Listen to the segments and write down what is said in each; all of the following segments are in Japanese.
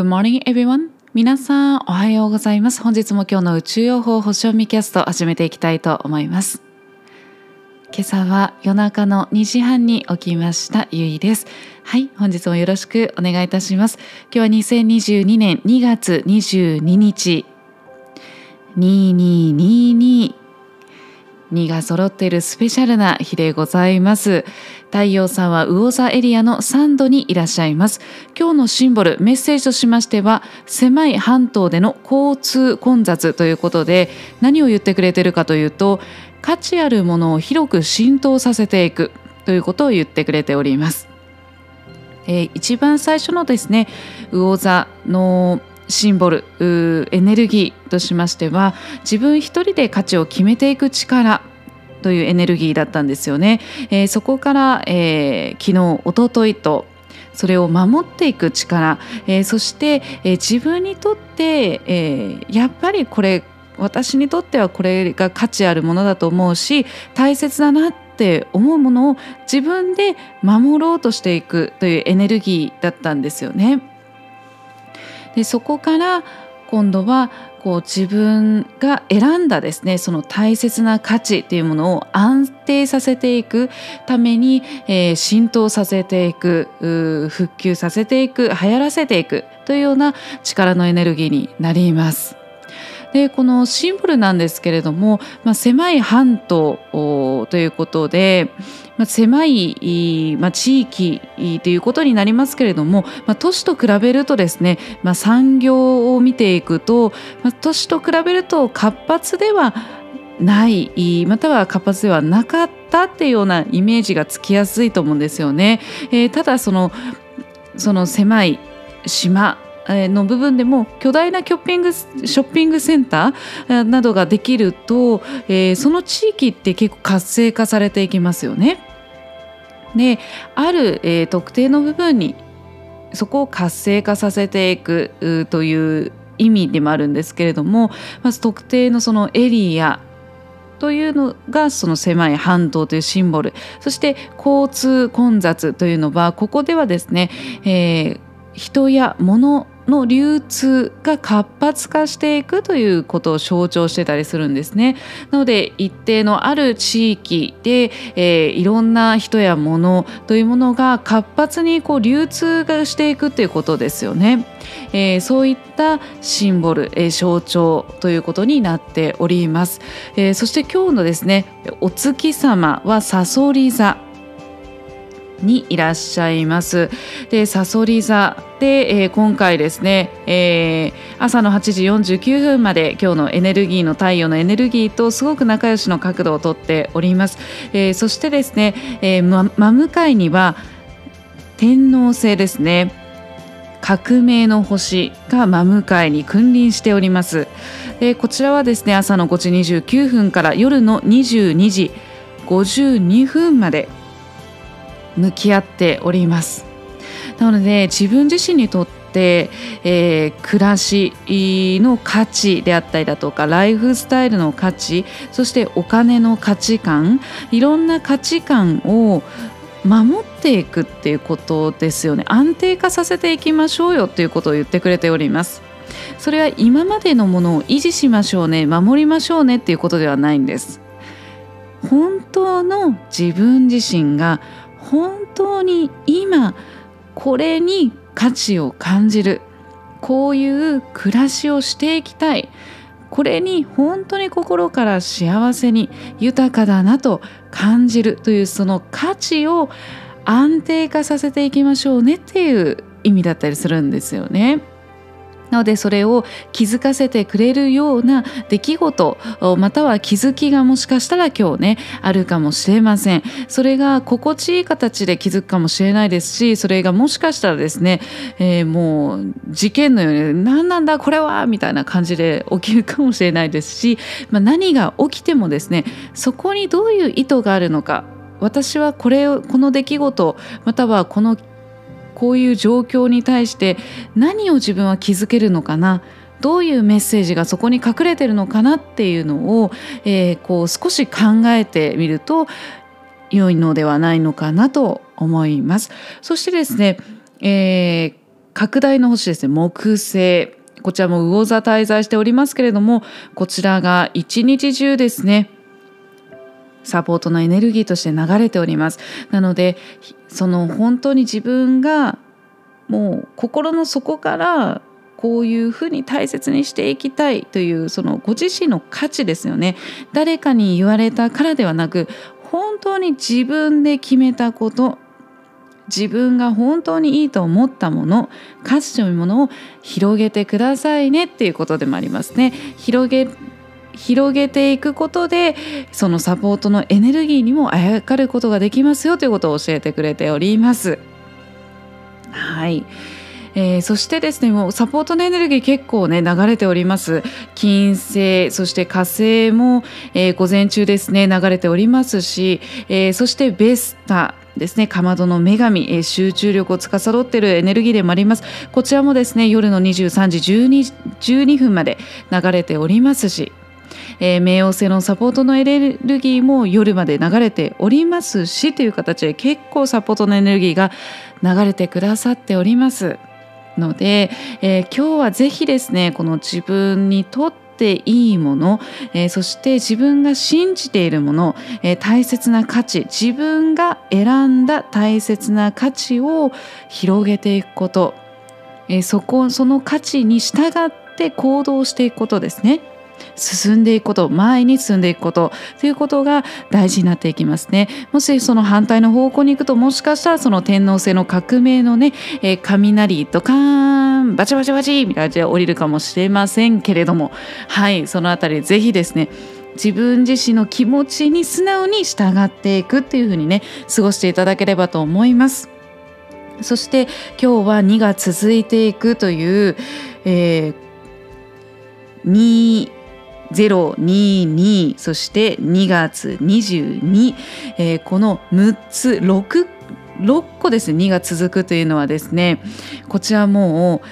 Good morning everyone. 皆さんおはようございます。本日も今日の宇宙予報星読みキャスト始めていきたいと思います。今朝は夜中の2時半に起きましたゆいです。はい本日もよろしくお願いいたします。今日は2022年2月22日。2222 2が揃っているスペシャルな日でございます。太陽さんは魚座エリアの3度にいらっしゃいます。今日のシンボルメッセージとしましては狭い半島での交通混雑ということで何を言ってくれてるかというと価値あるものを広く浸透させていくということを言ってくれております。えー、一番最初のですね魚座のシンボルエネルギーとしましては自分一人で価値を決めていく力というエネルギーだったんですよね。えー、そこから、えー、昨日おとといとそれを守っていく力、えー、そして、え、自分にとって、え、やっぱりこれ私にとってはこれが価値あるものだと思うし大切だなって思うものを自分で守ろうとしていくというエネルギーだったんですよね。でそこから今度はこう自分が選んだですねその大切な価値っていうものを安定させていくために、えー、浸透させていく復旧させていく流行らせていくというような力のエネルギーになります。でこのシンボルなんですけれども、まあ、狭い半島ということで、まあ、狭い、まあ、地域ということになりますけれども、まあ、都市と比べるとですね、まあ、産業を見ていくと、まあ、都市と比べると活発ではないまたは活発ではなかったっていうようなイメージがつきやすいと思うんですよね。えー、ただそのその狭い島の部分でも巨大なショッピングショッピングセンターなどができると、えー、その地域って結構活性化されていきますよね。である、えー、特定の部分にそこを活性化させていくという意味でもあるんですけれどもまず特定のそのエリアというのがその狭い半島というシンボルそして交通混雑というのはここではですね、えー、人や物の流通が活発化していくということを象徴してたりするんですね。なので一定のある地域で、えー、いろんな人や物というものが活発にこう流通がしていくということですよね。えー、そういったシンボル、えー、象徴ということになっております。えー、そして今日のですねお月様はさそり座にいらっしゃいます。で、さそり座で、えー、今回ですね、えー、朝の8時49分まで今日のエネルギーの太陽のエネルギーとすごく仲良しの角度をとっております。えー、そしてですね、えー、真向かいには天王星ですね。革命の星が真向かいに君臨しております。でこちらはですね朝の5時29分から夜の22時52分まで向き合っております。なので自分自身にとって、えー、暮らしの価値であったりだとかライフスタイルの価値そしてお金の価値観いろんな価値観を守っていくっていうことですよね。安定化させていきましょうよっていうことを言ってくれております。それは今までのものを維持しましょうね守りましょうねっていうことではないんです。本当の自分自身が本当に今これに価値を感じる。こういう暮らしをしていきたい。これに本当に心から幸せに豊かだなと感じる。というその価値を安定化させていきましょうねっていう意味だったりするんですよね。なのでそれを気づかせてくれるような出来事または気づきがもしかしたら今日ねあるかもしれません。それが心地いい形で気づくかもしれないですしそれがもしかしたらですね、えー、もう事件のように何なんだこれはみたいな感じで起きるかもしれないですし、まあ、何が起きてもですねそこにどういう意図があるのか私はこれをこの出来事またはこのこういう状況に対して何を自分は気づけるのかな？どういうメッセージがそこに隠れてるのかなっていうのを、えー、こう少し考えてみると良いのではないのかなと思います。そしてですね、えー拡大の星ですね。木星。こちらも魚座滞在しておりますけれどもこちらが一日中ですね。サポートのエネルギーとして流れておりますなのでその本当に自分がもう心の底からこういうふうに大切にしていきたいというそのご自身の価値ですよね誰かに言われたからではなく本当に自分で決めたこと自分が本当にいいと思ったもの価値というものを広げてくださいねっていうことでもありますね。広げ広げていくことでそのサポートのエネルギーにもあやかることができますよということを教えてくれております。はい。えー、そしてですねもうサポートのエネルギー結構ね流れております金星そして火星も、えー、午前中ですね流れておりますし、えー、そしてベスタですねかまどの女神、えー、集中力を司っているエネルギーでもありますこちらもですね夜の23時 12, 12分まで流れておりますしえー、冥王星のサポートのエネルギーも夜まで流れておりますしという形で結構サポートのエネルギーが流れてくださっております。ので、えー、今日はぜひですねこの自分にとっていいもの、えー、そして自分が信じているもの、えー、大切な価値自分が選んだ大切な価値を広げていくこと、えー、そこその価値に従って行動していくことですね。進んでいくこと前に進んでいくことということが大事になっていきますね。もしその反対の方向に行くともしかしたらその天皇制の革命のね、えー、雷ドカーンバチバチバチみたいな感じで降りるかもしれませんけれどもはいそのあたりぜひですね自分自身の気持ちに素直に従っていくっていう風にね過ごしていただければと思います。そして今日は2が続いていくという、えー、2 022そして2月22、えー、この6つ 6, 6個です2が続くというのはですねこちらも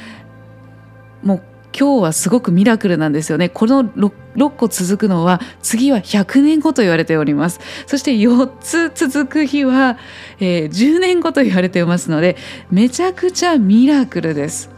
うもう今日はすごくミラクルなんですよね。この 6, 6個続くのは次は100年後と言われております。そして4つ続く日は、えー、10年後と言われていますのでめちゃくちゃミラクルです。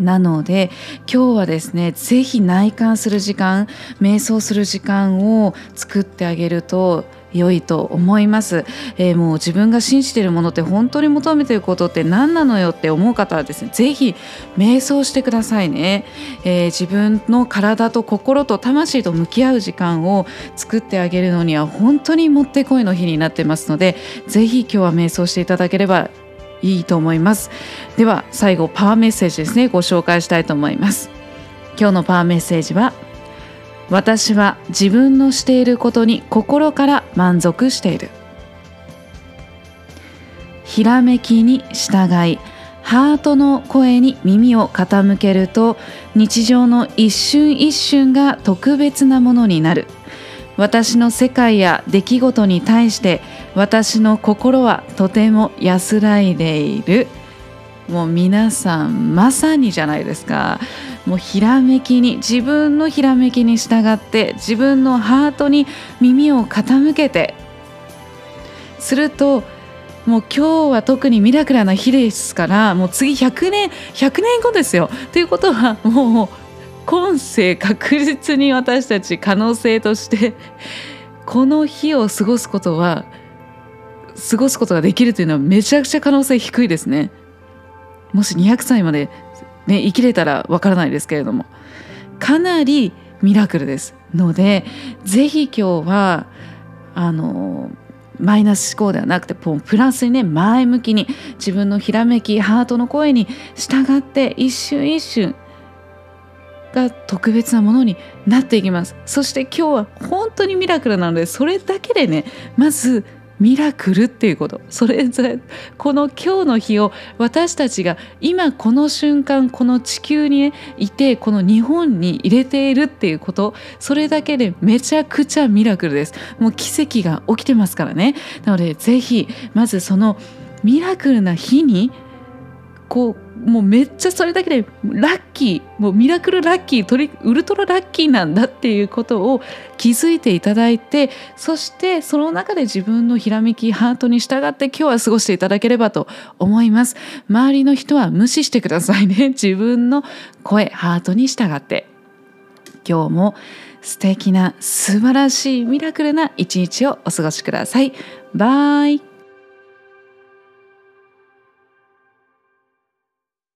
なので今日はですね是非内観する時間瞑想する時間を作ってあげると良いと思います、えー、もう自分が信じているものって本当に求めていることって何なのよって思う方はですね是非瞑想してくださいね、えー、自分の体と心と魂と向き合う時間を作ってあげるのには本当にもってこいの日になってますので是非今日は瞑想していただければいいと思います。では最後パワーメッセージですね。ご紹介したいと思います。今日のパワーメッセージは私は自分のしていることに心から満足している。ひらめきに従いハートの声に耳を傾けると日常の一瞬一瞬が特別なものになる。私の世界や出来事に対して私の心はとても安らいでいる。もう皆さんまさにじゃないですか。もうひらめきに自分のひらめきに従って自分のハートに耳を傾けて。するともう今日は特にミラクルな日ですからもう次100年100年後ですよ。ということはもう今世確実に私たち可能性としてこの日を過ごすことは過ごすことができるというのはめちゃくちゃ可能性低いですね。もし200歳まで、ね、生きれたらわからないですけれどもかなりミラクルですのでぜひ今日はあのマイナス思考ではなくてプラスにね前向きに自分のひらめきハートの声に従って一瞬一瞬が特別なものになっていきます。そして今日は本当にミラクルなのでそれだけでねまずミラクルっていうこと。それぞれこの今日の日を私たちが今この瞬間この地球に、いてこの日本に入れているっていうこと。それだけでめちゃくちゃミラクルです。もう奇跡が起きてますからね。なのでぜひまずそのミラクルな日にこうもうめっちゃそれだけでラッキーもうミラクルラッキートリウルトララッキーなんだっていうことを気づいていただいてそしてその中で自分のひらめきハートに従って今日は過ごしていただければと思います。周りの人は無視してくださいね。自分の声ハートに従って。今日も素敵な素晴らしいミラクルな一日をお過ごしください。バイ。